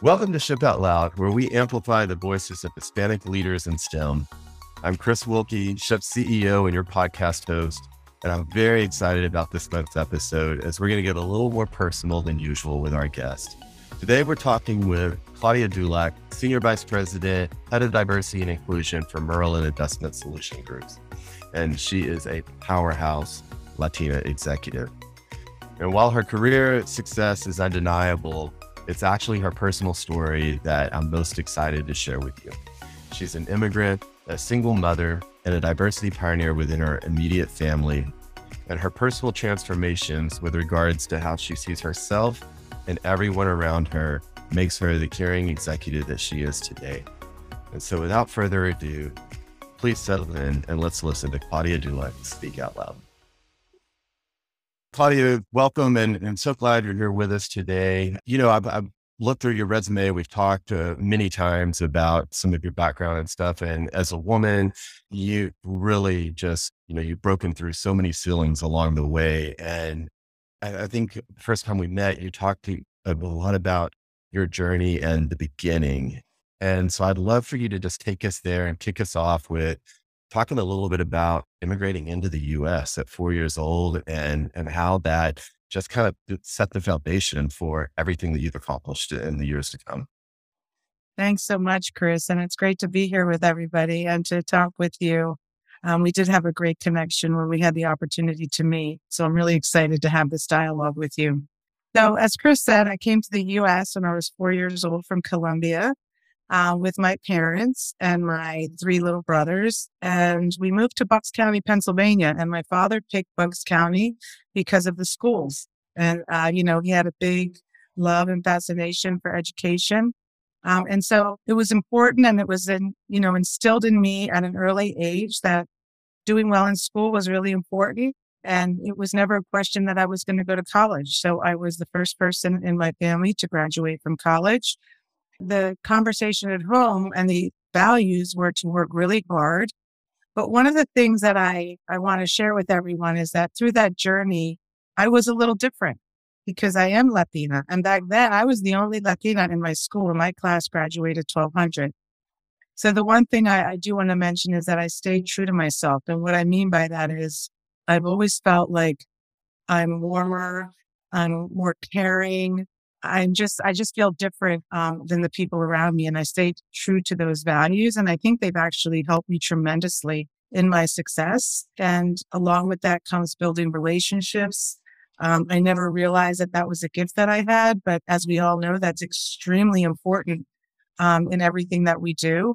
Welcome to SHPE Out Loud, where we amplify the voices of Hispanic leaders in STEM. I'm Chris Wilkie, SHPE CEO and your podcast host, and I'm very excited about this month's episode as we're going to get a little more personal than usual with our guest. Today, we're talking with Claudia Dulac, Senior Vice President, Head of Diversity and Inclusion for Merrill Investment Solution Groups. And she is a powerhouse Latina executive. And while her career success is undeniable, it's actually her personal story that I'm most excited to share with you. She's an immigrant, a single mother, and a diversity pioneer within her immediate family. And her personal transformations with regards to how she sees herself and everyone around her makes her the caring executive that she is today. And so, without further ado, please settle in and let's listen to Claudia Dulac speak out loud. Claudia, welcome, and I'm so glad you're here with us today. You know, I've, I've looked through your resume. We've talked uh, many times about some of your background and stuff. And as a woman, you really just, you know, you've broken through so many ceilings along the way. And I, I think the first time we met, you talked to, a lot about your journey and the beginning. And so I'd love for you to just take us there and kick us off with talking a little bit about immigrating into the US at four years old and, and how that just kind of set the foundation for everything that you've accomplished in the years to come. Thanks so much, Chris. And it's great to be here with everybody and to talk with you. Um, we did have a great connection when we had the opportunity to meet. So I'm really excited to have this dialogue with you. So, as Chris said, I came to the US when I was four years old from Colombia uh, with my parents and my three little brothers. And we moved to Bucks County, Pennsylvania. And my father picked Bucks County because of the schools. And, uh, you know, he had a big love and fascination for education. Um, and so it was important and it was, in, you know, instilled in me at an early age that doing well in school was really important. And it was never a question that I was going to go to college. So I was the first person in my family to graduate from college the conversation at home and the values were to work really hard. But one of the things that I, I want to share with everyone is that through that journey, I was a little different because I am Latina. And back then, I was the only Latina in my school. My class graduated 1200. So the one thing I, I do want to mention is that I stayed true to myself. And what I mean by that is I've always felt like I'm warmer, I'm more caring, I'm just, I just feel different um, than the people around me. And I stay true to those values. And I think they've actually helped me tremendously in my success. And along with that comes building relationships. Um, I never realized that that was a gift that I had, but as we all know, that's extremely important um, in everything that we do.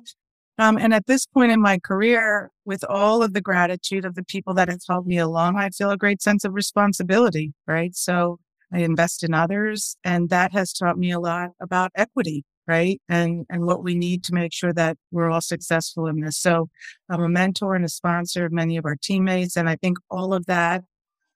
Um, and at this point in my career, with all of the gratitude of the people that have helped me along, I feel a great sense of responsibility, right? So I invest in others. And that has taught me a lot about equity, right? And, and what we need to make sure that we're all successful in this. So I'm a mentor and a sponsor of many of our teammates. And I think all of that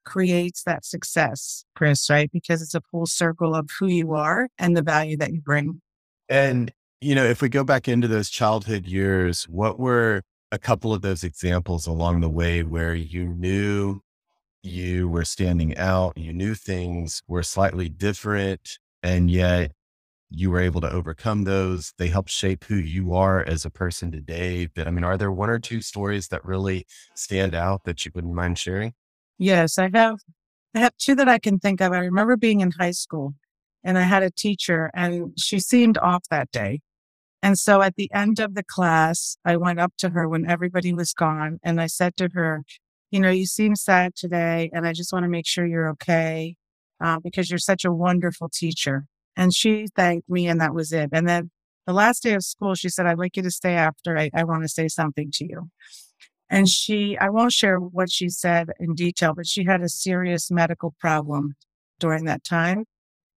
creates that success, Chris, right? Because it's a full circle of who you are and the value that you bring. And, you know, if we go back into those childhood years, what were a couple of those examples along the way where you knew you were standing out, you knew things were slightly different, and yet you were able to overcome those. They helped shape who you are as a person today. But I mean, are there one or two stories that really stand out that you wouldn't mind sharing? Yes, I have. I have two that I can think of. I remember being in high school and I had a teacher and she seemed off that day. And so at the end of the class, I went up to her when everybody was gone and I said to her, you know, you seem sad today, and I just want to make sure you're okay uh, because you're such a wonderful teacher. And she thanked me, and that was it. And then the last day of school, she said, I'd like you to stay after. I, I want to say something to you. And she, I won't share what she said in detail, but she had a serious medical problem during that time.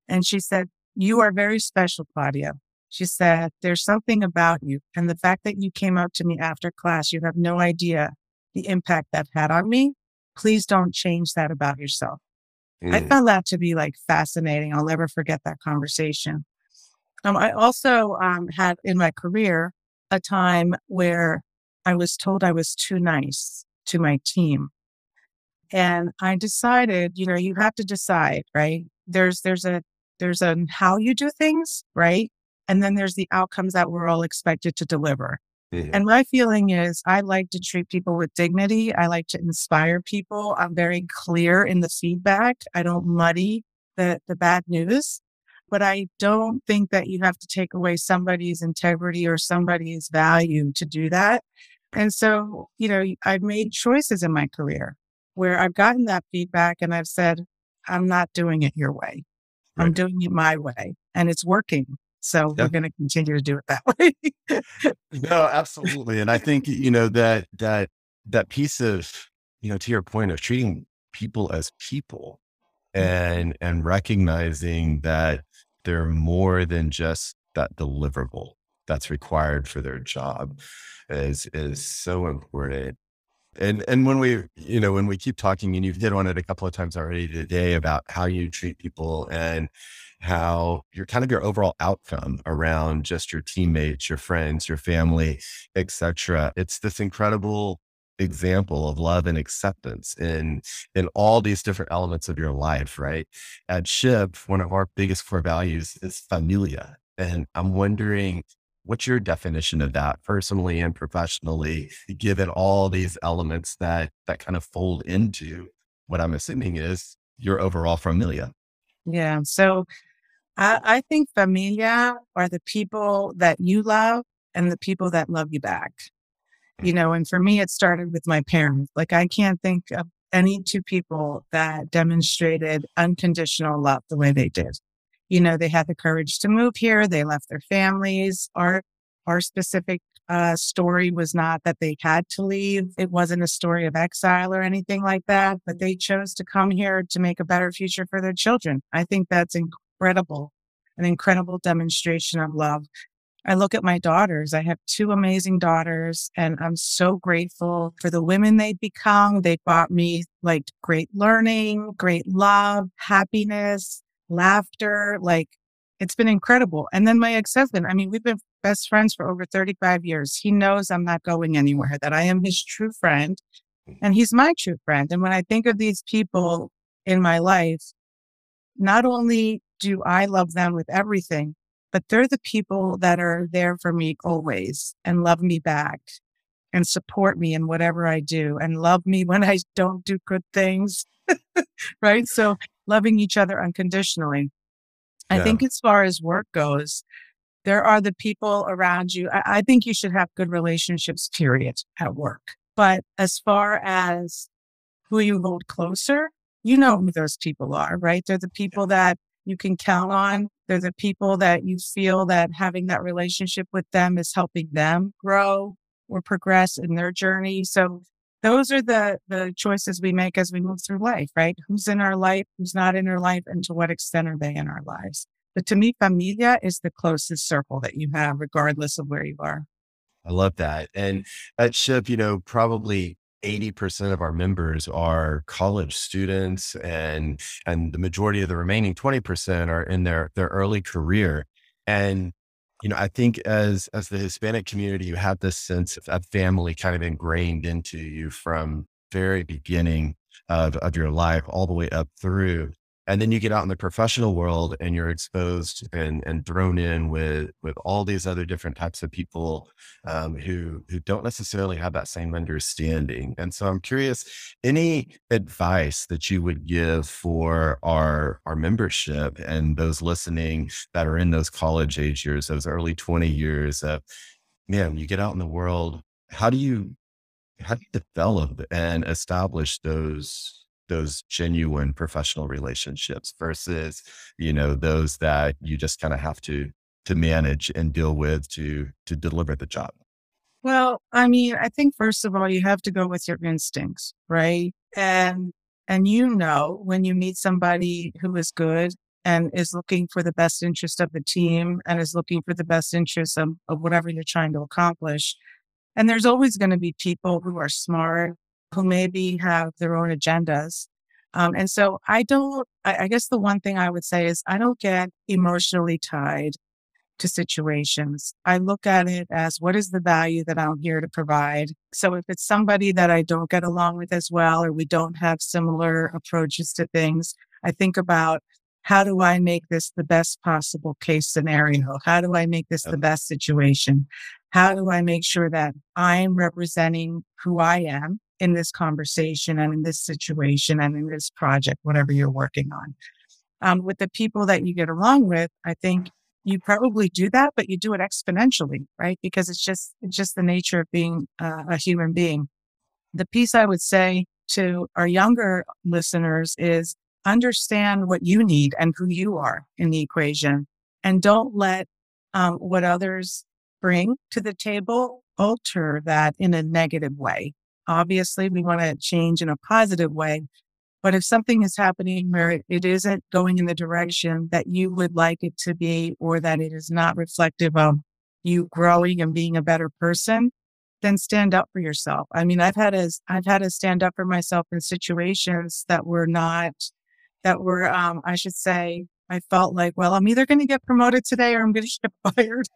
And she said, You are very special, Claudia. She said, There's something about you. And the fact that you came up to me after class, you have no idea the impact that had on me. Please don't change that about yourself. Mm. I found that to be like fascinating. I'll never forget that conversation. Um, I also um, had in my career a time where I was told I was too nice to my team. And I decided, you know, you have to decide, right? There's, there's a, there's a how you do things, right? And then there's the outcomes that we're all expected to deliver. Mm-hmm. And my feeling is I like to treat people with dignity. I like to inspire people. I'm very clear in the feedback. I don't muddy the, the bad news, but I don't think that you have to take away somebody's integrity or somebody's value to do that. And so, you know, I've made choices in my career where I've gotten that feedback and I've said, I'm not doing it your way. Right. I'm doing it my way and it's working. So we're going to continue to do it that way. no, absolutely. And I think, you know, that, that, that piece of, you know, to your point of treating people as people mm-hmm. and, and recognizing that they're more than just that deliverable that's required for their job is, is so important. And and when we, you know, when we keep talking, and you've hit on it a couple of times already today about how you treat people and how your kind of your overall outcome around just your teammates, your friends, your family, etc. It's this incredible example of love and acceptance in in all these different elements of your life, right? At SHPE, one of our biggest core values is familia. And I'm wondering what's your definition of that personally and professionally, given all these elements that that kind of fold into what I'm assuming is your overall familia? Yeah. So I, I think familia are the people that you love and the people that love you back. Hmm. You know, and for me, it started with my parents. Like, I can't think of any two people that demonstrated unconditional love the way they did. You know, they had the courage to move here. They left their families. Our, our specific uh, story was not that they had to leave. It wasn't a story of exile or anything like that, but they chose to come here to make a better future for their children. I think that's incredible, an incredible demonstration of love. I look at my daughters. I have two amazing daughters, and I'm so grateful for the women they've become. They brought me like great learning, great love, happiness, laughter. Like it's been incredible. And then my ex husband, I mean, we've been best friends for over 35 years. He knows I'm not going anywhere, that I am his true friend, mm-hmm. and he's my true friend. And when I think of these people in my life, not only do I love them with everything, but they're the people that are there for me always and love me back and support me in whatever I do and love me when I don't do good things. right. So loving each other unconditionally. Yeah. I think as far as work goes, there are the people around you. I, I think you should have good relationships, period, at work. But as far as who you hold closer, you know who those people are, right? They're the people that you can count on. They're the people that you feel that having that relationship with them is helping them grow or progress in their journey. So those are the the choices we make as we move through life, right? Who's in our life, who's not in our life, and to what extent are they in our lives? But to me, familia is the closest circle that you have, regardless of where you are. I love that. And at SHPE, you know, probably 80% of our members are college students and and the majority of the remaining 20% are in their their early career and you know i think as as the hispanic community you have this sense of family kind of ingrained into you from very beginning of, of your life all the way up through and then you get out in the professional world and you're exposed and and thrown in with with all these other different types of people um, who who don't necessarily have that same understanding. And so i'm curious any advice that you would give for our our membership and those listening that are in those college age years those early 20 years of man you get out in the world how do you how do you develop and establish those those genuine professional relationships versus you know those that you just kind of have to to manage and deal with to to deliver the job? Well i mean i think first of all you have to go with your instincts right? And and you know when you meet somebody who is good and is looking for the best interest of the team and is looking for the best interest of, of whatever you're trying to accomplish and there's always going to be people who are smart who maybe have their own agendas. Um, and so I don't, I, I guess the one thing I would say is I don't get emotionally tied to situations. I look at it as what is the value that I'm here to provide. So if it's somebody that I don't get along with as well, or we don't have similar approaches to things, I think about how do I make this the best possible case scenario? How do I make this the best situation? How do I make sure that I'm representing who I am in this conversation and in this situation and in this project, whatever you're working on? Um, with the people that you get along with, I think you probably do that, but you do it exponentially, right? Because it's just, it's just the nature of being uh, a human being. The piece I would say to our younger listeners is understand what you need and who you are in the equation and don't let um, what others bring to the table alter that in a negative way. Obviously, we want to change in a positive way. But if something is happening where it isn't going in the direction that you would like it to be, or that it is not reflective of you growing and being a better person, then stand up for yourself. I mean, I've had to, I've had to stand up for myself in situations that were not that were, um, I should say, I felt like, well, I'm either going to get promoted today or I'm going to get fired,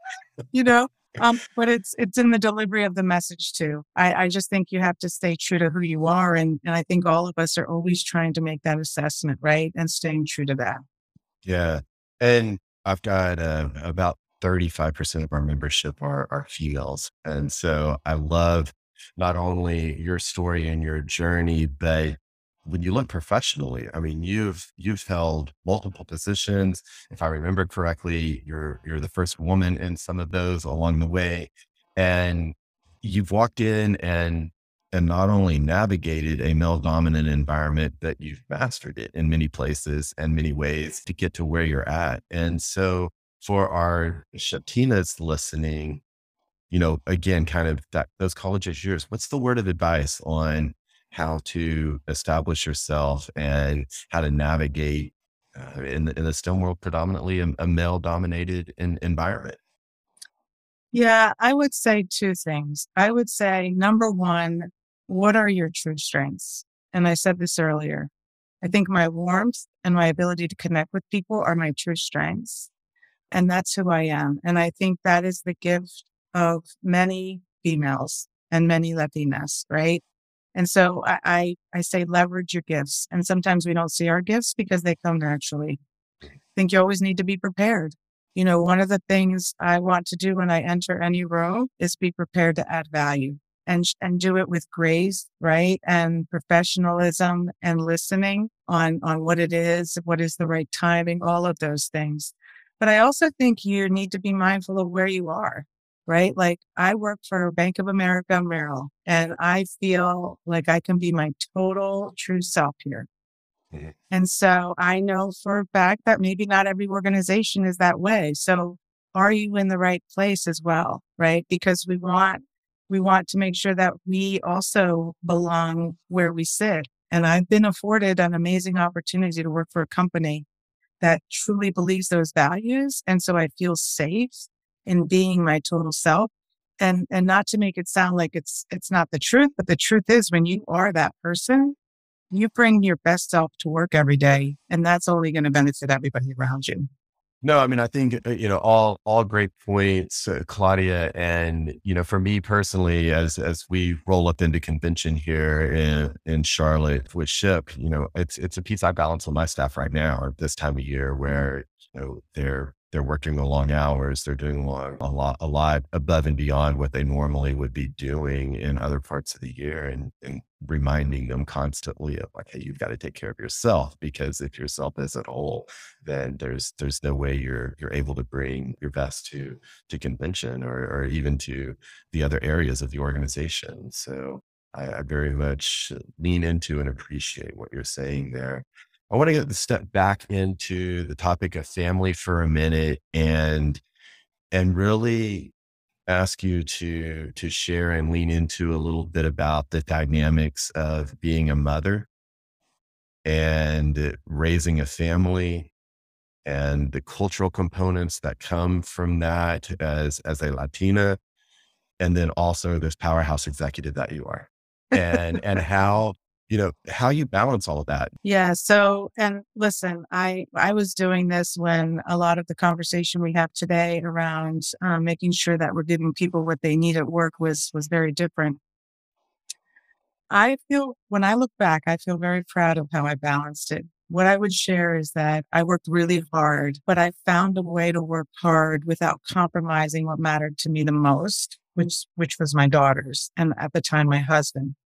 you know? Um, but it's, it's in the delivery of the message too. I, I just think you have to stay true to who you are. And, and I think all of us are always trying to make that assessment, right? And staying true to that. Yeah. And I've got uh, about 35% of our membership are, are females. And so I love not only your story and your journey, but when you look professionally, I mean, you've you've held multiple positions. If I remember correctly, you're you're the first woman in some of those along the way, and you've walked in and and not only navigated a male dominant environment, but you've mastered it in many places and many ways to get to where you're at. And so, for our SHPEtinas listening, you know, again, kind of that those college years, what's the word of advice on how to establish yourself and how to navigate uh, in, the, in the STEM world, predominantly a, a male dominated environment? Yeah, I would say two things. I would say, number one, what are your true strengths? And I said this earlier. I think my warmth and my ability to connect with people are my true strengths. And that's who I am. And I think that is the gift of many females and many Latinas, right? And so I, I, I say leverage your gifts. And sometimes we don't see our gifts because they come naturally. I think you always need to be prepared. You know, one of the things I want to do when I enter any role is be prepared to add value and, and do it with grace, right? And professionalism and listening on, on what it is, what is the right timing, all of those things. But I also think you need to be mindful of where you are right? Like I work for Bank of America Merrill and I feel like I can be my total true self here. Mm-hmm. And so I know for a fact that maybe not every organization is that way. So are you in the right place as well? Right. Because we want, we want to make sure that we also belong where we sit. And I've been afforded an amazing opportunity to work for a company that truly believes those values. And so I feel safe in being my total self and and not to make it sound like it's it's not the truth but the truth is when you are that person you bring your best self to work every day and that's only going to benefit everybody around you. No i mean i think uh, you know all all great points uh, claudia and you know for me personally as as we roll up into convention here in in charlotte with SHPE you know it's it's a piece i balance on my staff right now at this time of year where you know they're they're working the long hours. They're doing long, a lot, a lot above and beyond what they normally would be doing in other parts of the year, and, and reminding them constantly of like, hey, you've got to take care of yourself because if yourself isn't whole, then there's there's no way you're you're able to bring your best to to convention or or even to the other areas of the organization. So I, I very much lean into and appreciate what you're saying there. I want to get the step back into the topic of family for a minute and and really ask you to to share and lean into a little bit about the dynamics of being a mother and raising a family and the cultural components that come from that as as a latina and then also this powerhouse executive that you are and and how you know how you balance all of that. Yeah so and listen i i was doing this when a lot of the conversation we have today around um, making sure that we're giving people what they need at work was was very different. I feel when i look back i feel very proud of how i balanced it. What I would share is that I worked really hard, but I found a way to work hard without compromising what mattered to me the most, which, which was my daughters and at the time, my husband.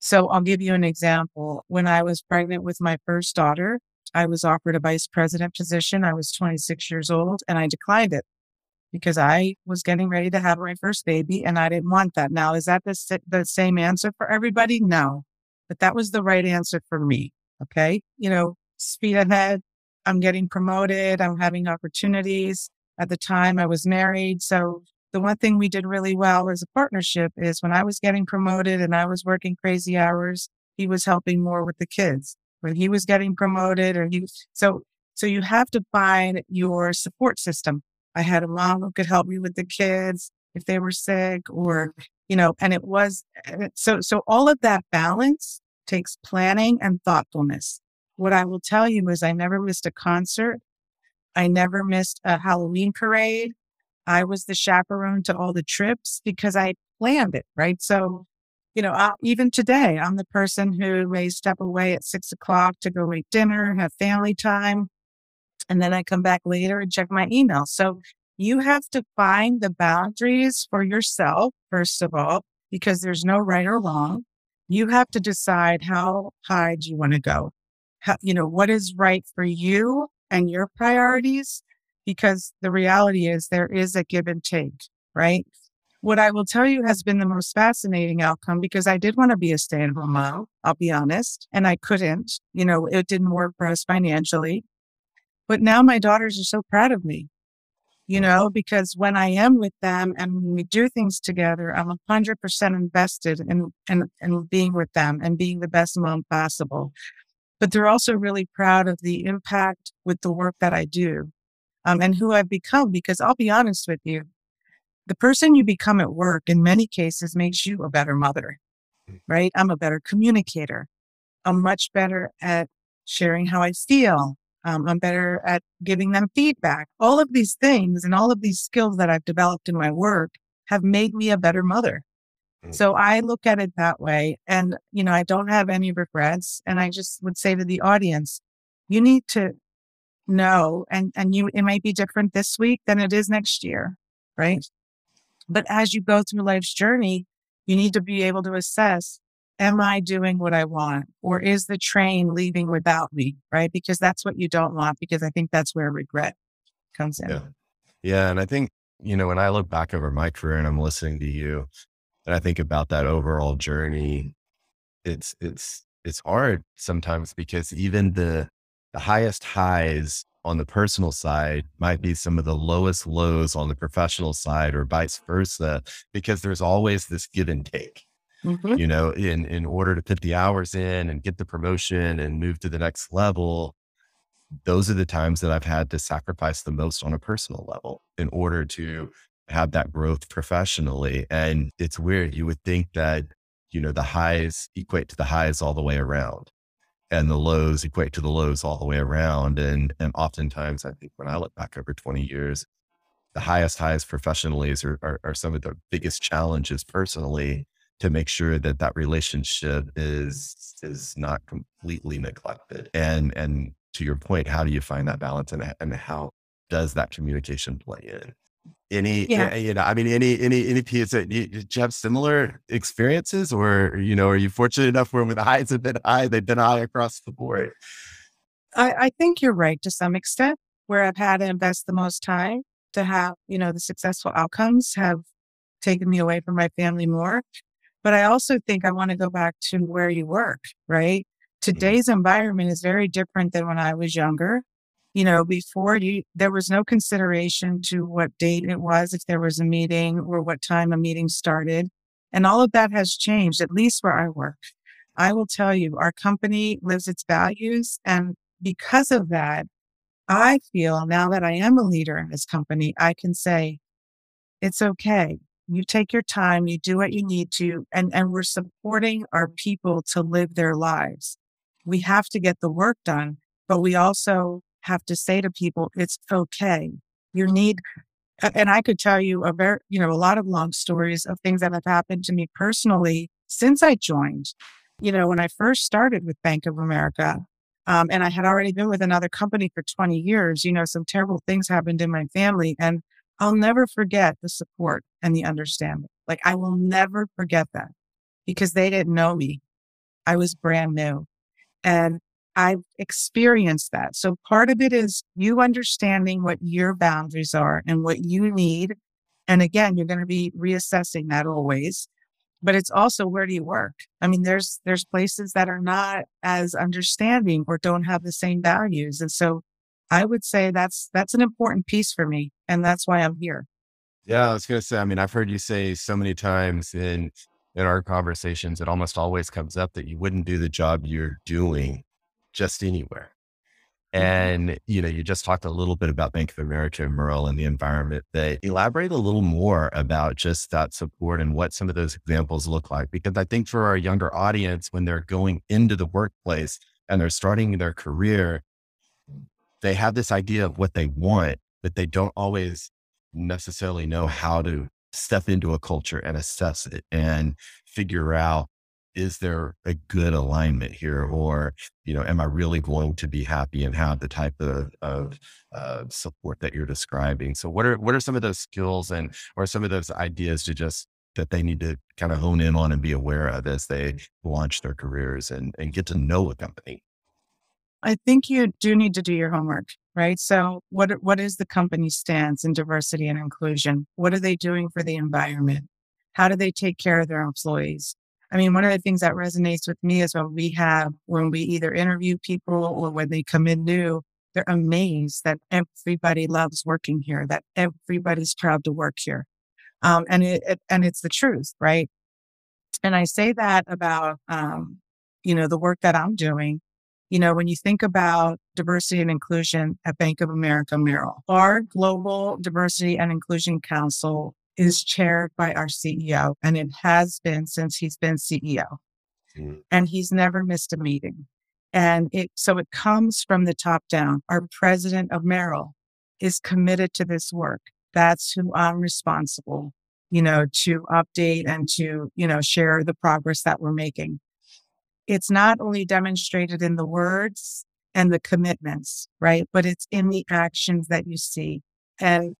So I'll give you an example. When I was pregnant with my first daughter, I was offered a vice president position. I was 26 years old and I declined it because I was getting ready to have my first baby and I didn't want that. Now, is that the, the same answer for everybody? No, but that was the right answer for me. Okay. You know, speed ahead. I'm getting promoted. I'm having opportunities. At the time I was married. So the one thing we did really well as a partnership is when I was getting promoted and I was working crazy hours, he was helping more with the kids. When he was getting promoted or he, so, so you have to find your support system. I had a mom who could help me with the kids if they were sick or, you know, and it was, eh, so, so all of that balance takes planning and thoughtfulness. What I will tell you is I never missed a concert. I never missed a Halloween parade. I was the chaperone to all the trips because I planned it, right? So, you know, I'll, even today, I'm the person who may step away at six o'clock to go eat dinner, have family time, and then I come back later and check my email. So you have to find the boundaries for yourself, first of all, because there's no right or wrong. You have to decide how high do you want to go? How, you know, what is right for you and your priorities? Because the reality is there is a give and take, right? What I will tell you has been the most fascinating outcome because I did want to be a stay at home mom. I'll be honest. And I couldn't, you know, it didn't work for us financially. But now my daughters are so proud of me, you mm. know, because when I am with them and when we do things together, I'm 100% invested in, in, in being with them and being the best mom possible. But they're also really proud of the impact with the work that I do um, and who I've become. Because I'll be honest with you, the person you become at work in many cases makes you a better mother, mm. right? I'm a better communicator. I'm much better at sharing how I feel. Um, I'm better at giving them feedback. All of these things and all of these skills that I've developed in my work have made me a better mother. Mm. So I look at it that way. And, you know, I don't have any regrets. And I just would say to the audience, you need to know, and, and you, it might be different this week than it is next year, right? But as you go through life's journey, you need to be able to assess am I doing what I want? Or is the train leaving without me? Right. Because that's what you don't want, because I think that's where regret comes in. Yeah. Yeah. And I think, you know, when I look back over my career and I'm listening to you and I think about that overall journey, it's, it's, it's hard sometimes because even the, the highest highs on the personal side might be some of the lowest lows on the professional side or vice versa, because there's always this give and take mm-hmm. you know, in, in order to put the hours in and get the promotion and move to the next level. Those are the times that I've had to sacrifice the most on a personal level in order to have that growth professionally. And it's weird. You would think that, you know, the highs equate to the highs all the way around and the lows equate to the lows all the way around. And, and oftentimes I think when I look back over 20 years, the highest highs professionally are, are, are some of the biggest challenges personally to make sure that that relationship is is not completely neglected and and to your point how do you find that balance and, and how does that communication play in any yeah. you know i mean any any any piece that you, you have similar experiences or you know are you fortunate enough where when the highs have been high they've been high across the board I, I think you're right to some extent where i've had to invest the most time to have you know the successful outcomes have taken me away from my family more but I also think I want to go back to where you work, right? Mm-hmm. Today's environment is very different than when I was younger. You know, before you, there was no consideration to what date it was, if there was a meeting or what time a meeting started. And all of that has changed, at least where I work. I will tell you, our company lives its values. And because of that, I feel now that I am a leader in this company, I can say, it's okay you take your time, you do what you need to, and, and we're supporting our people to live their lives. We have to get the work done, but we also have to say to people, it's okay. You need, and I could tell you a very, you know, a lot of long stories of things that have happened to me personally since I joined. You know, when I first started with Bank of America, Um, and I had already been with another company for 20 years. You know, some terrible things happened in my family. And I'll never forget the support and the understanding. Like, I will never forget that because they didn't know me. I was brand new. And I've experienced that. So part of it is you understanding what your boundaries are and what you need. And again, you're going to be reassessing that always. But it's also where do you work? I mean, there's there's places that are not as understanding or don't have the same values. And so I would say that's that's an important piece for me. And that's why I'm here. Yeah, I was gonna say, I mean, I've heard you say so many times in in our conversations, it almost always comes up that you wouldn't do the job you're doing just anywhere. Mm-hmm. And, you know, you just talked a little bit about Bank of America and Merrill and the environment. They elaborate a little more about just that support and what some of those examples look like. Because I think for our younger audience, when they're going into the workplace and they're starting their career, they have this idea of what they want, but they don't always necessarily know how to step into a culture and assess it and figure out is there a good alignment here? Or you know am i really going to be happy and have the type of, of uh, support that you're describing? So what are what are some of those skills and or some of those ideas to just that they need to kind of hone in on and be aware of as they launch their careers and, and get to know a company? I think you do need to do your homework right? So what what is the company stance in diversity and inclusion? What are they doing for the environment? How do they take care of their employees I mean, one of the things that resonates with me is when we have, when we either interview people or when they come in new, they're amazed that everybody loves working here, that everybody's proud to work here. Um, and it, it, and it's the truth, right? And I say that about, um, you know, the work that I'm doing. You know, when you think about diversity and inclusion at Bank of America Merrill, our global diversity and inclusion council is chaired by our CEO, and it has been since he's been CEO. Mm-hmm. And he's never missed a meeting. And it so it comes from the top down. Our president of Merrill is committed to this work. That's who I'm responsible, you know, to update and to, you know, share the progress that we're making. It's not only demonstrated in the words and the commitments, right? But it's in the actions that you see. And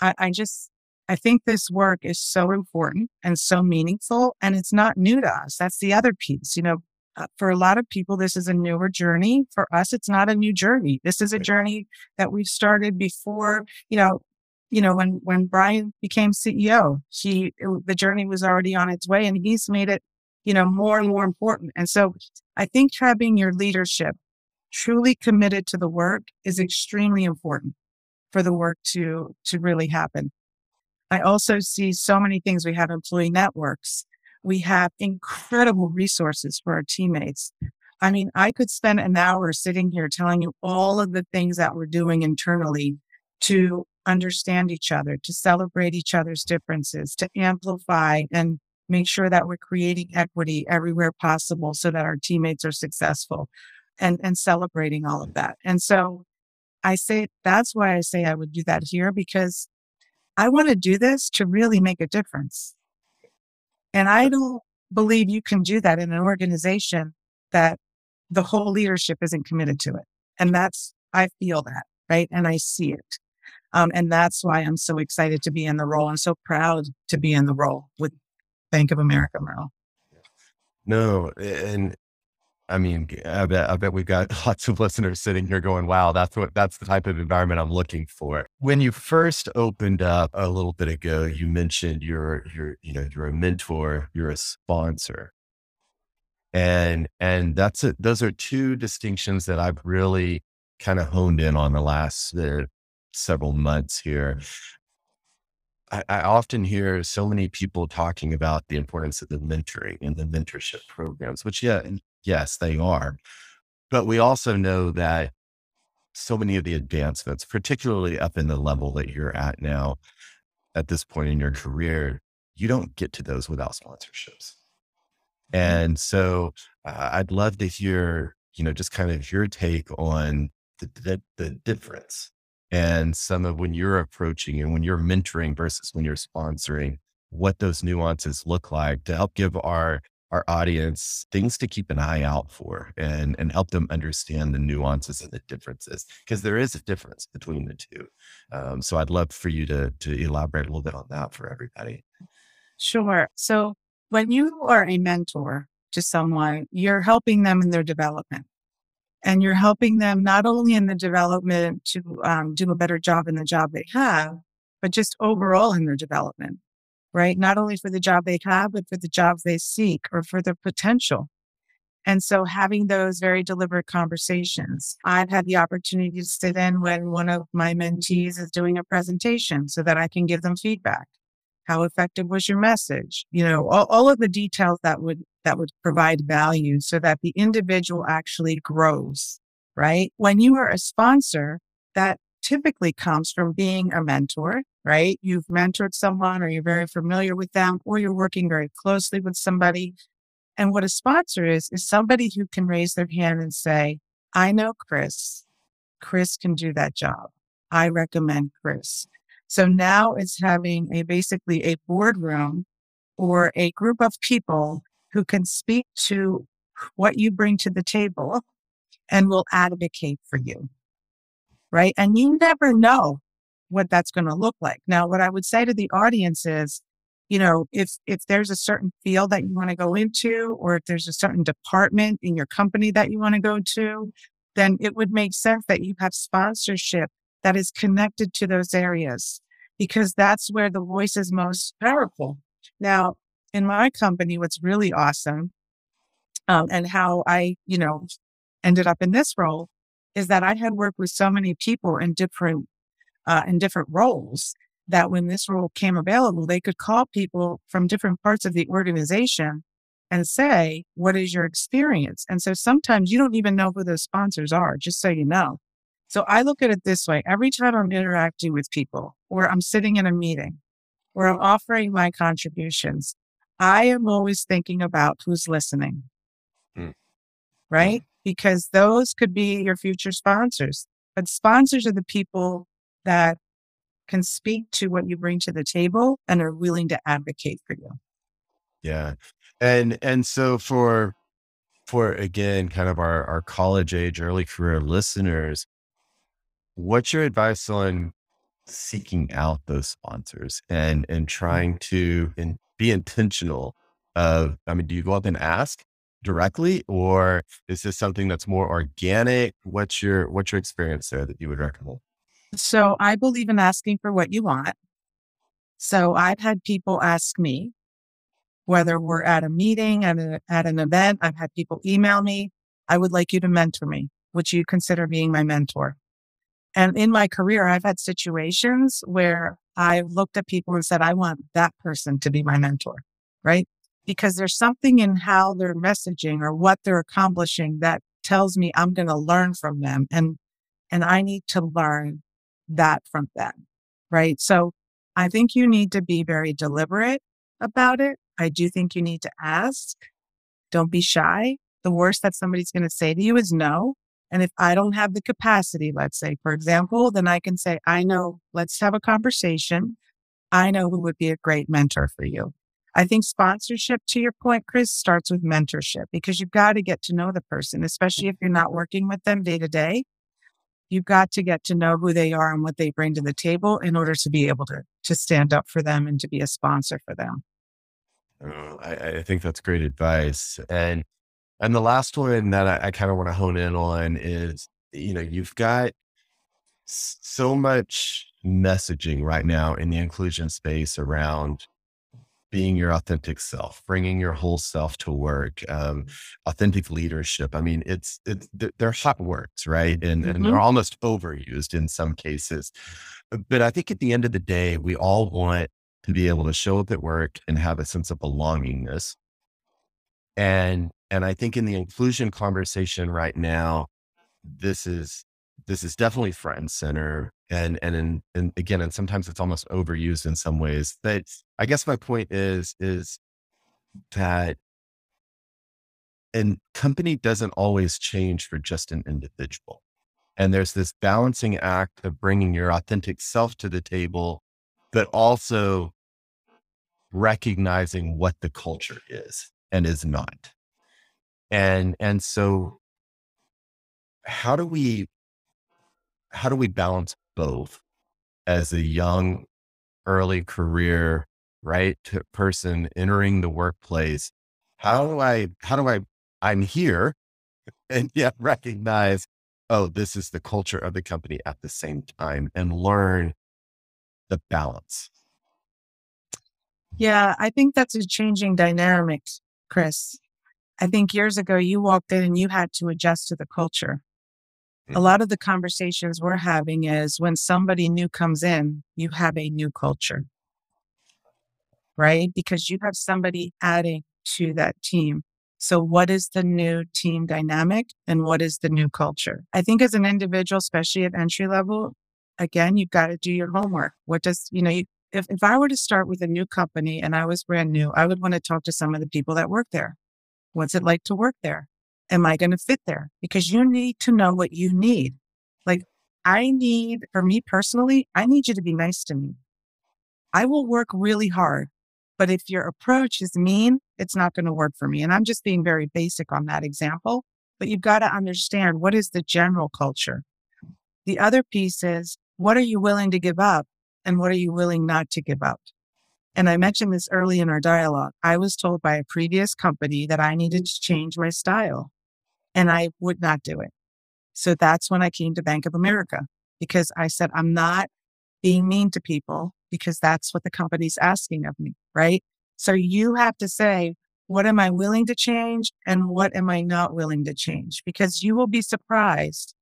I, I just I think this work is so important and so meaningful, and it's not new to us. That's the other piece. You know, uh, for a lot of people, this is a newer journey. For us, it's not a new journey. This is a journey that we've started before. You know, you know when when Brian became CEO, he it, the journey was already on its way, and he's made it you know more and more important. And so, I think having your leadership truly committed to the work is extremely important for the work to to really happen. I also see so many things. We have employee networks. We have incredible resources for our teammates. I mean, I could spend an hour sitting here telling you all of the things that we're doing internally to understand each other, to celebrate each other's differences, to amplify and make sure that we're creating equity everywhere possible so that our teammates are successful and, and celebrating all of that. And so I say that's why I say I would do that here because I want to do this to really make a difference. And I don't believe you can do that in an organization that the whole leadership isn't committed to it. And that's, I feel that, right? And I see it. Um, and that's why I'm so excited to be in the role. I'm so proud to be in the role with Bank of America Merrill. No, and I mean, I bet, I bet we've got lots of listeners sitting here going, wow, that's what, that's the type of environment I'm looking for. When you first opened up a little bit ago, you mentioned you're, you're, you know, you're a mentor, you're a sponsor. And, and that's it. Those are two distinctions that I've really kind of honed in on the last uh, several months here. I, I, often hear so many people talking about the importance of the mentoring and the mentorship programs, which yeah, Yes, they are. But we also know that so many of the advancements, particularly up in the level that you're at now, at this point in your career, you don't get to those without sponsorships. Mm-hmm. And so uh, I'd love to hear, you know, just kind of your take on the, the, the difference and some of when you're approaching and when you're mentoring versus when you're sponsoring, what those nuances look like to help give our our audience things to keep an eye out for and and help them understand the nuances and the differences because there is a difference between the two. Um, so i'd love for you to to elaborate a little bit on that for everybody. Sure. So when you are a mentor to someone you're helping them in their development and you're helping them not only in the development to um, do a better job in the job they have but just overall in their development right? Not only for the job they have, but for the jobs they seek or for their potential. And so having those very deliberate conversations, I've had the opportunity to sit in when one of my mentees is doing a presentation so that I can give them feedback. How effective was your message? You know, all, all of the details that would, that would provide value so that the individual actually grows, right? When you are a sponsor, that typically comes from being a mentor right? You've mentored someone or you're very familiar with them or you're working very closely with somebody. And what a sponsor is, is somebody who can raise their hand and say, I know Chris. Chris can do that job. I recommend Chris. So now it's having a basically a boardroom or a group of people who can speak to what you bring to the table and will advocate for you. Right. And you never know what that's going to look like. Now, what I would say to the audience is, you know, if if there's a certain field that you want to go into, or if there's a certain department in your company that you want to go to, then it would make sense that you have sponsorship that is connected to those areas because that's where the voice is most powerful. Now, in my company, what's really awesome um, and how I, you know, ended up in this role is that I had worked with so many people in different uh, in different roles that when this role came available, they could call people from different parts of the organization and say, what is your experience? And so sometimes you don't even know who those sponsors are, just so you know. So I look at it this way. Every time I'm interacting with people or I'm sitting in a meeting or I'm offering my contributions, I am always thinking about who's listening. Mm. Right? Because those could be your future sponsors. But sponsors are the people that can speak to what you bring to the table and are willing to advocate for you. Yeah. And and so for for again kind of our our college age early career listeners, what's your advice on seeking out those sponsors and and trying to and be intentional of I mean do you go up and ask directly or is this something that's more organic? What's your what's your experience there that you would recommend? So I believe in asking for what you want. So I've had people ask me, whether we're at a meeting, at, a, at an event, I've had people email me, I would like you to mentor me. Would you consider being my mentor? And in my career, I've had situations where I've looked at people and said, I want that person to be my mentor, right? Because there's something in how they're messaging or what they're accomplishing that tells me I'm going to learn from them and, and I need to learn that from them. Right. So I think you need to be very deliberate about it. I do think you need to ask. Don't be shy. The worst that somebody's going to say to you is no. And if I don't have the capacity, let's say, for example, then I can say, I know, let's have a conversation. I know who would be a great mentor for you. I think sponsorship, to your point, Chris, starts with mentorship because you've got to get to know the person, especially if you're not working with them day to day you've got to get to know who they are and what they bring to the table in order to be able to to stand up for them and to be a sponsor for them. Oh, I, I, think that's great advice. And and the last one that I, I kind of want to hone in on is, you know, you've got so much messaging right now in the inclusion space around being your authentic self, bringing your whole self to work, um, authentic leadership. I mean, it's, it's, they're hot words, right? And, mm-hmm. and they're almost overused in some cases. But I think at the end of the day, we all want to be able to show up at work and have a sense of belongingness. And, and I think in the inclusion conversation right now, this is, this is definitely front and center and and and again and sometimes it's almost overused in some ways but i guess my point is is that and company doesn't always change for just an individual and there's this balancing act of bringing your authentic self to the table but also recognizing what the culture is and is not. And and so how do we how do we balance both as a young early career right person entering the workplace? How do i how do i i'm here and yet recognize oh this is the culture of the company at the same time and learn the balance? Yeah i think that's a changing dynamic chris i think years ago you walked in and you had to adjust to the culture a mm-hmm. lot of the conversations we're having is when somebody new comes in, you have a new culture, right? Because you have somebody adding to that team. So, what is the new team dynamic and what is the new culture? I think as an individual, especially at entry level, again, you've got to do your homework. What does, you know, you, if, if I were to start with a new company and I was brand new, I would want to talk to some of the people that work there. What's it like to work there? am I going to fit there? Because you need to know what you need. Like, I need, for me personally, I need you to be nice to me. I will work really hard, but if your approach is mean, it's not going to work for me. And I'm just being very basic on that example, but you've got to understand what is the general culture. The other piece is what are you willing to give up and what are you willing not to give up? And I mentioned this early in our dialogue. I was told by a previous company that I needed to change my style and I would not do it. So that's when I came to Bank of America because I said, I'm not being mean to people because that's what the company's asking of me, right? So you have to say, what am I willing to change and what am I not willing to change? Because you will be surprised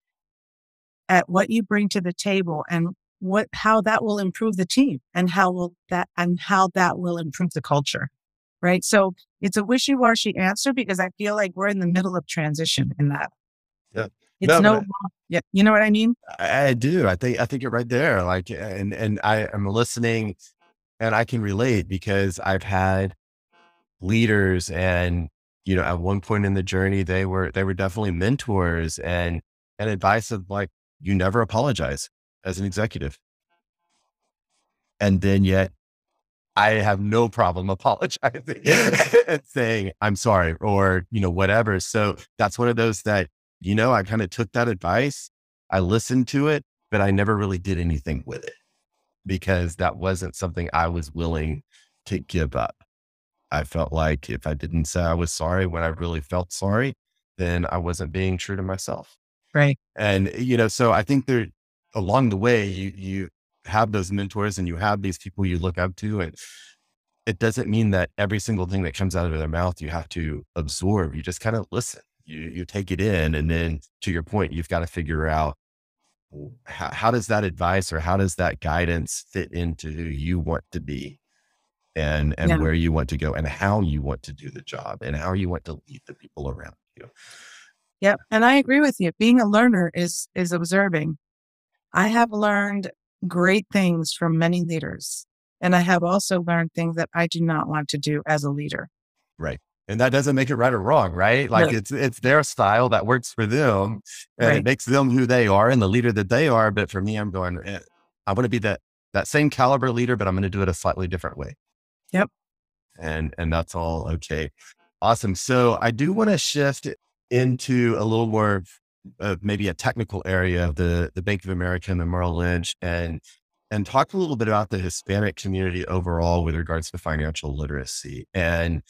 at what you bring to the table and what, how that will improve the team and how will that, and how that will improve the culture right? So it's a wishy washy answer because I feel like we're in the middle of transition in that. Yeah. It's no, no yeah, you know what I mean? I, I do. I think I think you're right there. Like and and I am listening and I can relate because I've had leaders and you know at one point in the journey they were they were definitely mentors and and advice of like you never apologize as an executive and then yet I have no problem apologizing and saying, I'm sorry, or, you know, whatever. So that's one of those that, you know, I kind of took that advice. I listened to it, but I never really did anything with it because that wasn't something I was willing to give up. I felt like if I didn't say I was sorry when I really felt sorry, then I wasn't being true to myself. Right. And, you know, so I think there along the way, you, you, have those mentors and you have these people you look up to and it doesn't mean that every single thing that comes out of their mouth you have to absorb. You just kind of listen. You you take it in and then to your point you've got to figure out how, how does that advice or how does that guidance fit into who you want to be and and yeah. where you want to go and how you want to do the job and how you want to lead the people around you? Yep and i agree with you. Being a learner is is observing i have learned great things from many leaders. And I have also learned things that I do not want to do as a leader. Right. And that doesn't make it right or wrong, right? Like no. it's it's their style that works for them and right. it makes them who they are and the leader that they are. But for me, I'm going, eh, I want to be that that same caliber leader, but I'm going to do it a slightly different way. Yep. And and that's all okay. Awesome. So I do want to shift into a little more uh, maybe a technical area of the the Bank of America and the Merrill Lynch, and and talk a little bit about the Hispanic community overall with regards to financial literacy. And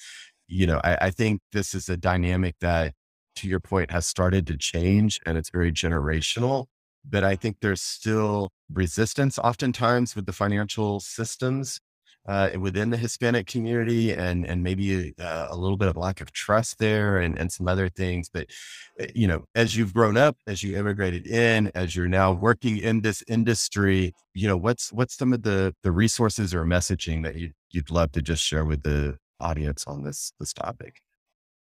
you know, I, I think this is a dynamic that, to your point, has started to change, and it's very generational. But I think there's still resistance oftentimes with the financial systems uh, within the Hispanic community and and maybe uh, a little bit of lack of trust there and, and some other things. But eh, you know, as you've grown up, as you immigrated in, as you're now working in this industry, you know, what's what's some of the the resources or messaging that you you'd love to just share with the audience on this this topic?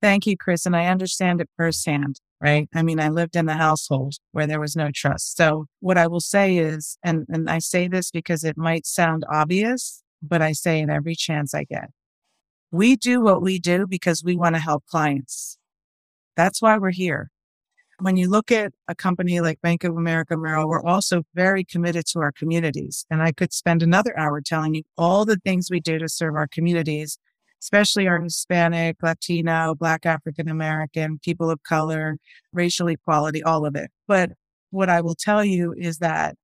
Thank you, Chris. And I understand it firsthand, right? I mean, I lived in the household where there was no trust. So what I will say is, and, and I say this because it might sound obvious, but I say in every chance I get. We do what we do because we want to help clients. That's why we're here. When you look at a company like Bank of America Merrill, we're also very committed to our communities. And I could spend another hour telling you all the things we do to serve our communities especially our Hispanic, Latino, Black African American, people of color, racial equality, all of it. But what I will tell you is that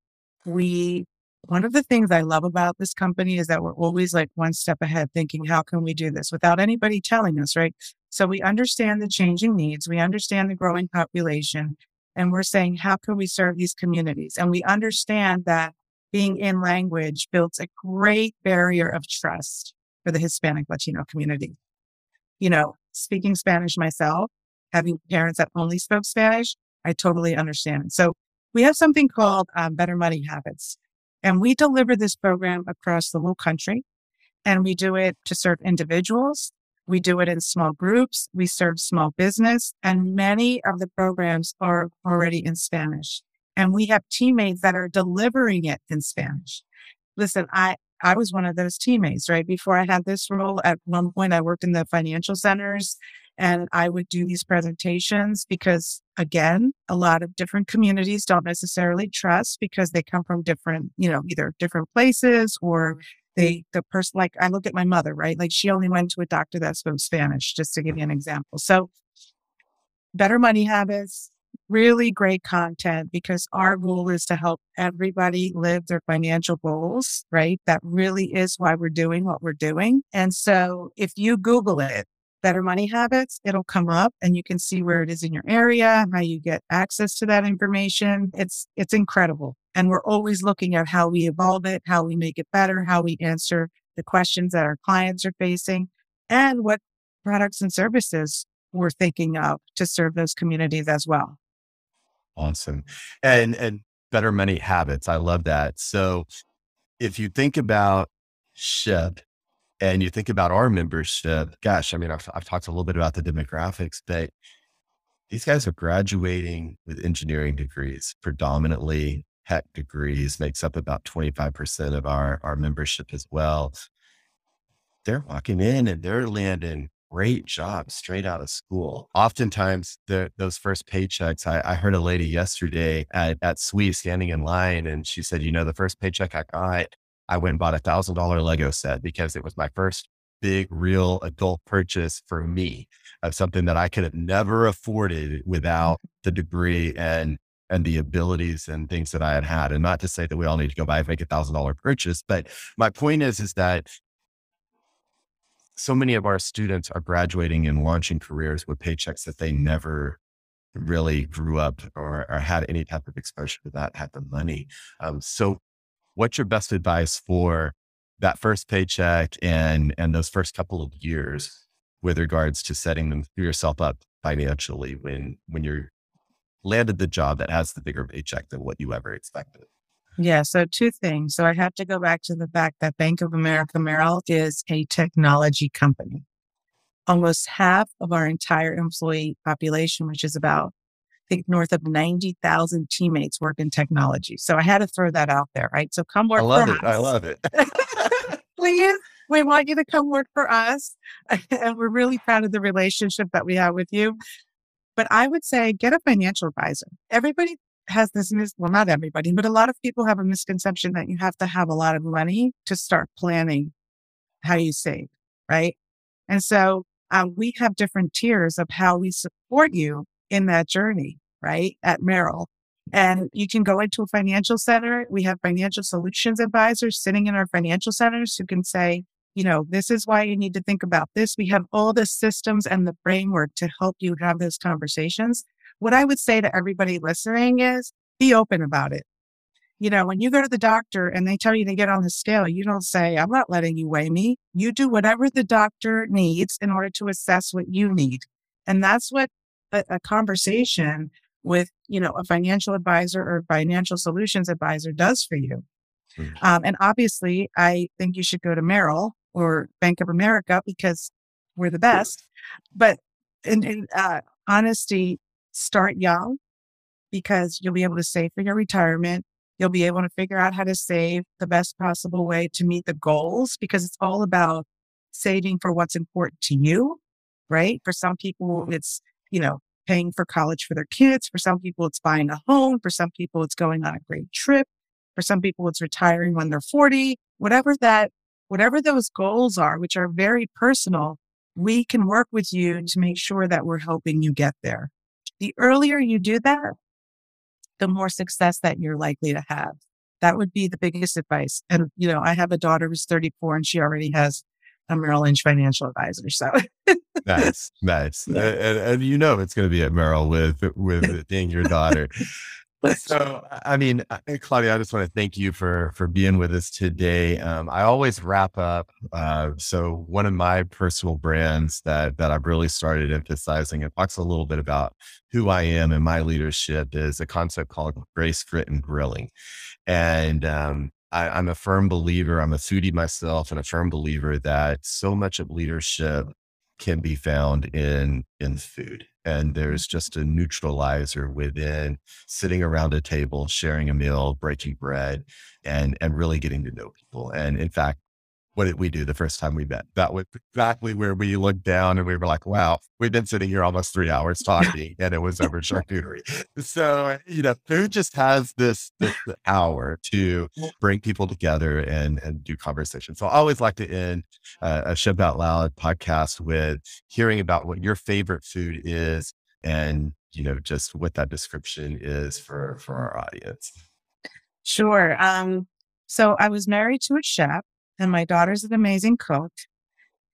we, one of the things I love about this company is that we're always like one step ahead thinking, how can we do this without anybody telling us, right? So we understand the changing needs. We understand the growing population and we're saying, how can we serve these communities? And we understand that being in language builds a great barrier of trust for the Hispanic Latino community. You know, speaking Spanish myself, having parents that only spoke Spanish, I totally understand. So we have something called um, Better Money Habits, and we deliver this program across the whole country. And we do it to serve individuals. We do it in small groups. We serve small business, and many of the programs are already in Spanish. And we have teammates that are delivering it in Spanish. Listen, I, I was one of those teammates, right? Before I had this role, at one point I worked in the financial centers and I would do these presentations because again, a lot of different communities don't necessarily trust because they come from different, you know, either different places or mm-hmm. they, the person, like I look at my mother, right? Like she only went to a doctor that spoke Spanish, just to give you an example. So better money habits, really great content because our goal is to help everybody live their financial goals, right? That really is why we're doing what we're doing. And so if you Google it, better money habits, it'll come up and you can see where it is in your area, how you get access to that information. It's, it's incredible. And we're always looking at how we evolve it, how we make it better, how we answer the questions that our clients are facing and what products and services we're thinking of to serve those communities as well. Awesome. And and better money habits. I love that. So if you think about SHPE and you think about our membership, gosh, I mean, I've, I've talked a little bit about the demographics, but these guys are graduating with engineering degrees, predominantly tech degrees, makes up about 25% of our, our membership as well. They're walking in and they're landing great jobs straight out of school. Oftentimes, the, those first paychecks, I, I, heard a lady yesterday at, at SWE standing in line, and she said, You know, the first paycheck I got, I went and bought a thousand dollar Lego set because it was my first big, real adult purchase for me of something that I could have never afforded without the degree and and the abilities and things that I had had. And not to say that we all need to go buy and make a thousand dollar purchase, but my point is, is that so many of our students are graduating and launching careers with paychecks that they never really grew up or, or had any type of exposure to that type of money. Um, so, what's your best advice for that first paycheck and and those first couple of years with regards to setting them yourself up financially when when you're landed the job that has the bigger paycheck than what you ever expected? Yeah. So two things. So I have to go back to the fact that Bank of America Merrill is a technology company. Almost half of our entire employee population, which is about, think north of 90,000 teammates work in technology. So I had to throw that out there, right? So come work I love it. Us. I love it. Please. We want you to come work for us. and we're really proud of the relationship that we have with you. But I would say get a financial advisor. Everybody has this mis- well not everybody but a lot of people have a misconception that you have to have a lot of money to start planning how you save right and so um, we have different tiers of how we support you in that journey right at merrill and you can go into a financial center we have financial solutions advisors sitting in our financial centers who can say you know this is why you need to think about this we have all the systems and the framework to help you have those conversations what I would say to everybody listening is be open about it. You know, when you go to the doctor and they tell you to get on the scale, you don't say, I'm not letting you weigh me. You do whatever the doctor needs in order to assess what you need. And that's what a, a conversation with, you know, a financial advisor or financial solutions advisor does for you. Mm-hmm. Um, and obviously, I think you should go to Merrill or Bank of America because we're the best. But in, in uh, honesty, start young because you'll be able to save for your retirement. You'll be able to figure out how to save the best possible way to meet the goals because it's all about saving for what's important to you, right? For some people, it's, you know, paying for college for their kids. For some people, it's buying a home. For some people, it's going on a great trip. For some people, it's retiring when they're 40. Whatever that whatever those goals are, which are very personal, we can work with you to make sure that we're helping you get there. The earlier you do that, the more success that you're likely to have. That would be the biggest advice. And, you know, I have a daughter who's 34 and she already has a Merrill Lynch financial advisor. So nice, nice. Yeah. And, and, you know, it's going to be at Merrill with, with being your daughter. so, I mean, Claudia, I just want to thank you for for being with us today. Um, I always wrap up. Uh, so, one of my personal brands that that I've really started emphasizing and talks a little bit about who I am and my leadership is a concept called grace, grit, and grilling. And um, I, I'm a firm believer. I'm a foodie myself, and a firm believer that so much of leadership can be found in in food and mm-hmm. there's just a neutralizer within sitting around a table sharing a meal breaking bread and and really getting to know people and in fact what did we do the first time we met? That was exactly where we looked down and we were like, wow, we've been sitting here almost three hours talking and it was over charcuterie. So, you know, food just has this, this hour to bring people together and, and do conversation. So I always like to end uh, a SHPE Out Loud podcast with hearing about what your favorite food is and, you know, just what that description is for, for our audience. Sure. Um, so I was married to a chef and my daughter's an amazing cook.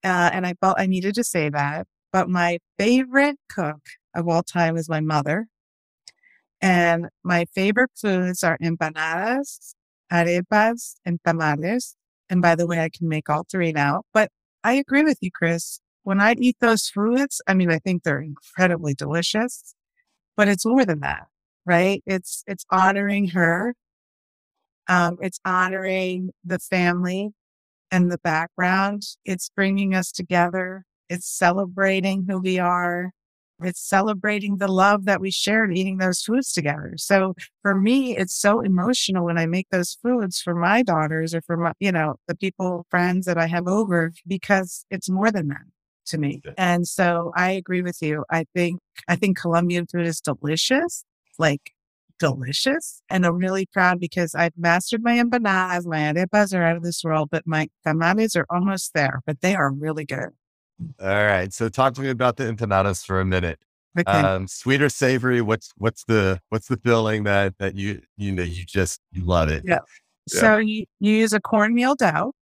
Uh, and I felt I needed to say that. But my favorite cook of all time is my mother. And my favorite foods are empanadas, arepas, and tamales. And by the way, I can make all three now. But I agree with you, Chris. When I eat those foods, I mean, I think they're incredibly delicious, but it's more than that, right? It's, it's honoring her. Um, it's honoring the family and the background. It's bringing us together. It's celebrating who we are. It's celebrating the love that we shared eating those foods together. So for me, it's so emotional when I make those foods for my daughters or for my, you know, the people, friends that I have over because it's more than that to me. And so I agree with you. I think, I think Colombian food is delicious. Like delicious. And I'm really proud because I've mastered my empanadas. My arepas are out of this world, but my tamales are almost there, but they are really good. All right. So talk to me about the empanadas for a minute. Okay. Um, sweet or savory? What's what's the what's the filling that that you you know you just you love it? Yeah. yeah. So you, you use a cornmeal dough.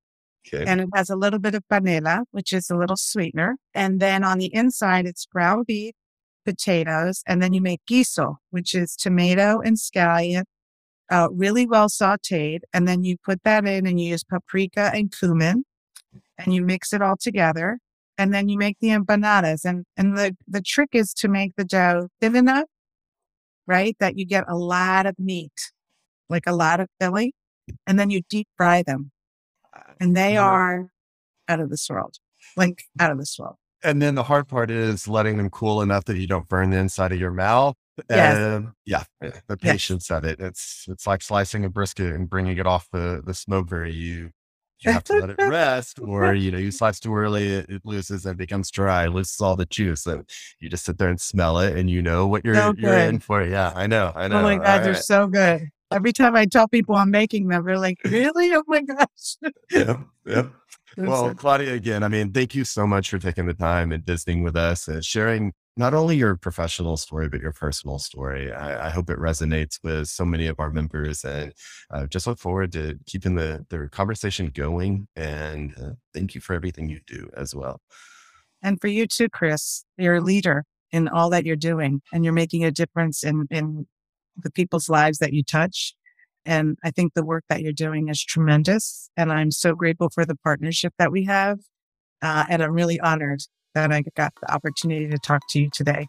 Okay. And it has a little bit of panela, which is a little sweetener. And then on the inside, it's ground beef, potatoes, and then you make guiso, which is tomato and scallion, uh, really well sauteed. And then you put that in and you use paprika and cumin and you mix it all together. And then you make the empanadas. And, and the, the trick is to make the dough thin enough, right? That you get a lot of meat, like a lot of filling. And then you deep fry them. And they are out of this world, like out of this world. And then the hard part is letting them cool enough that you don't burn the inside of your mouth. Yes. And yeah, the patience yes. of it. It's it's like slicing a brisket and bringing it off the the smoke very You you have to let it rest, or you know, you slice too early, it, it loses and becomes dry, loses all the juice. So you just sit there and smell it, and you know what you're so you're in for. Yeah, I know, I know. Oh my god, all they're right. so good. Every time I tell people I'm making them, they're like, "Really? Oh my gosh!" yep, yep well, Claudia, again, I mean, thank you so much for taking the time and visiting with us and sharing not only your professional story, but your personal story. I, I hope it resonates with so many of our members and uh, just look forward to keeping the, the conversation going. And uh, thank you for everything you do as well. And for you too, Chris, you're a leader in all that you're doing and you're making a difference in, in the people's lives that you touch. And I think the work that you're doing is tremendous. And I'm so grateful for the partnership that we have. Uh, and I'm really honored that I got the opportunity to talk to you today.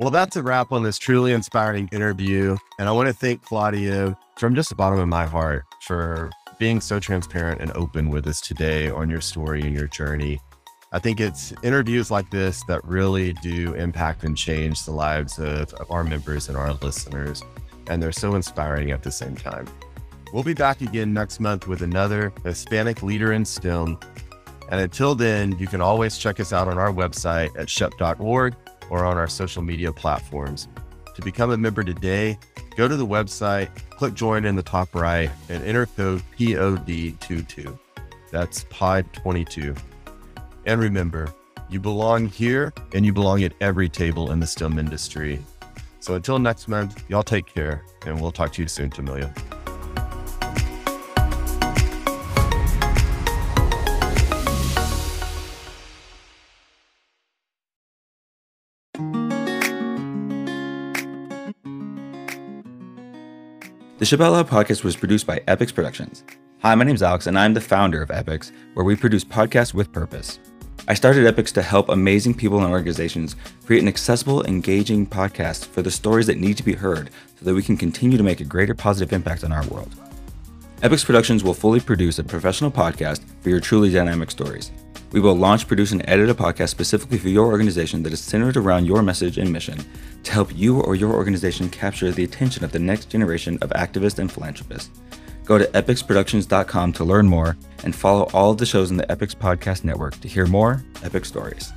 Well, that's a wrap on this truly inspiring interview. And I want to thank Claudia from just the bottom of my heart for being so transparent and open with us today on your story and your journey. I think it's interviews like this that really do impact and change the lives of, of our members and our listeners and they're so inspiring at the same time. We'll be back again next month with another Hispanic leader in STEM. And until then, you can always check us out on our website at shpe.org or on our social media platforms. To become a member today, go to the website, click join in the top right, and enter code POD22. That's Pod22. And remember, you belong here and you belong at every table in the STEM industry. So until next month, y'all take care and we'll talk to you soon, Familia. The Out Loud podcast was produced by Epics Productions. Hi, my name is Alex, and I'm the founder of Epics, where we produce podcasts with purpose. I started Epics to help amazing people and organizations create an accessible, engaging podcast for the stories that need to be heard so that we can continue to make a greater positive impact on our world. Epics Productions will fully produce a professional podcast for your truly dynamic stories. We will launch, produce, and edit a podcast specifically for your organization that is centered around your message and mission to help you or your organization capture the attention of the next generation of activists and philanthropists. Go to epicsproductions.com to learn more and follow all of the shows in the Epics Podcast Network to hear more epic stories.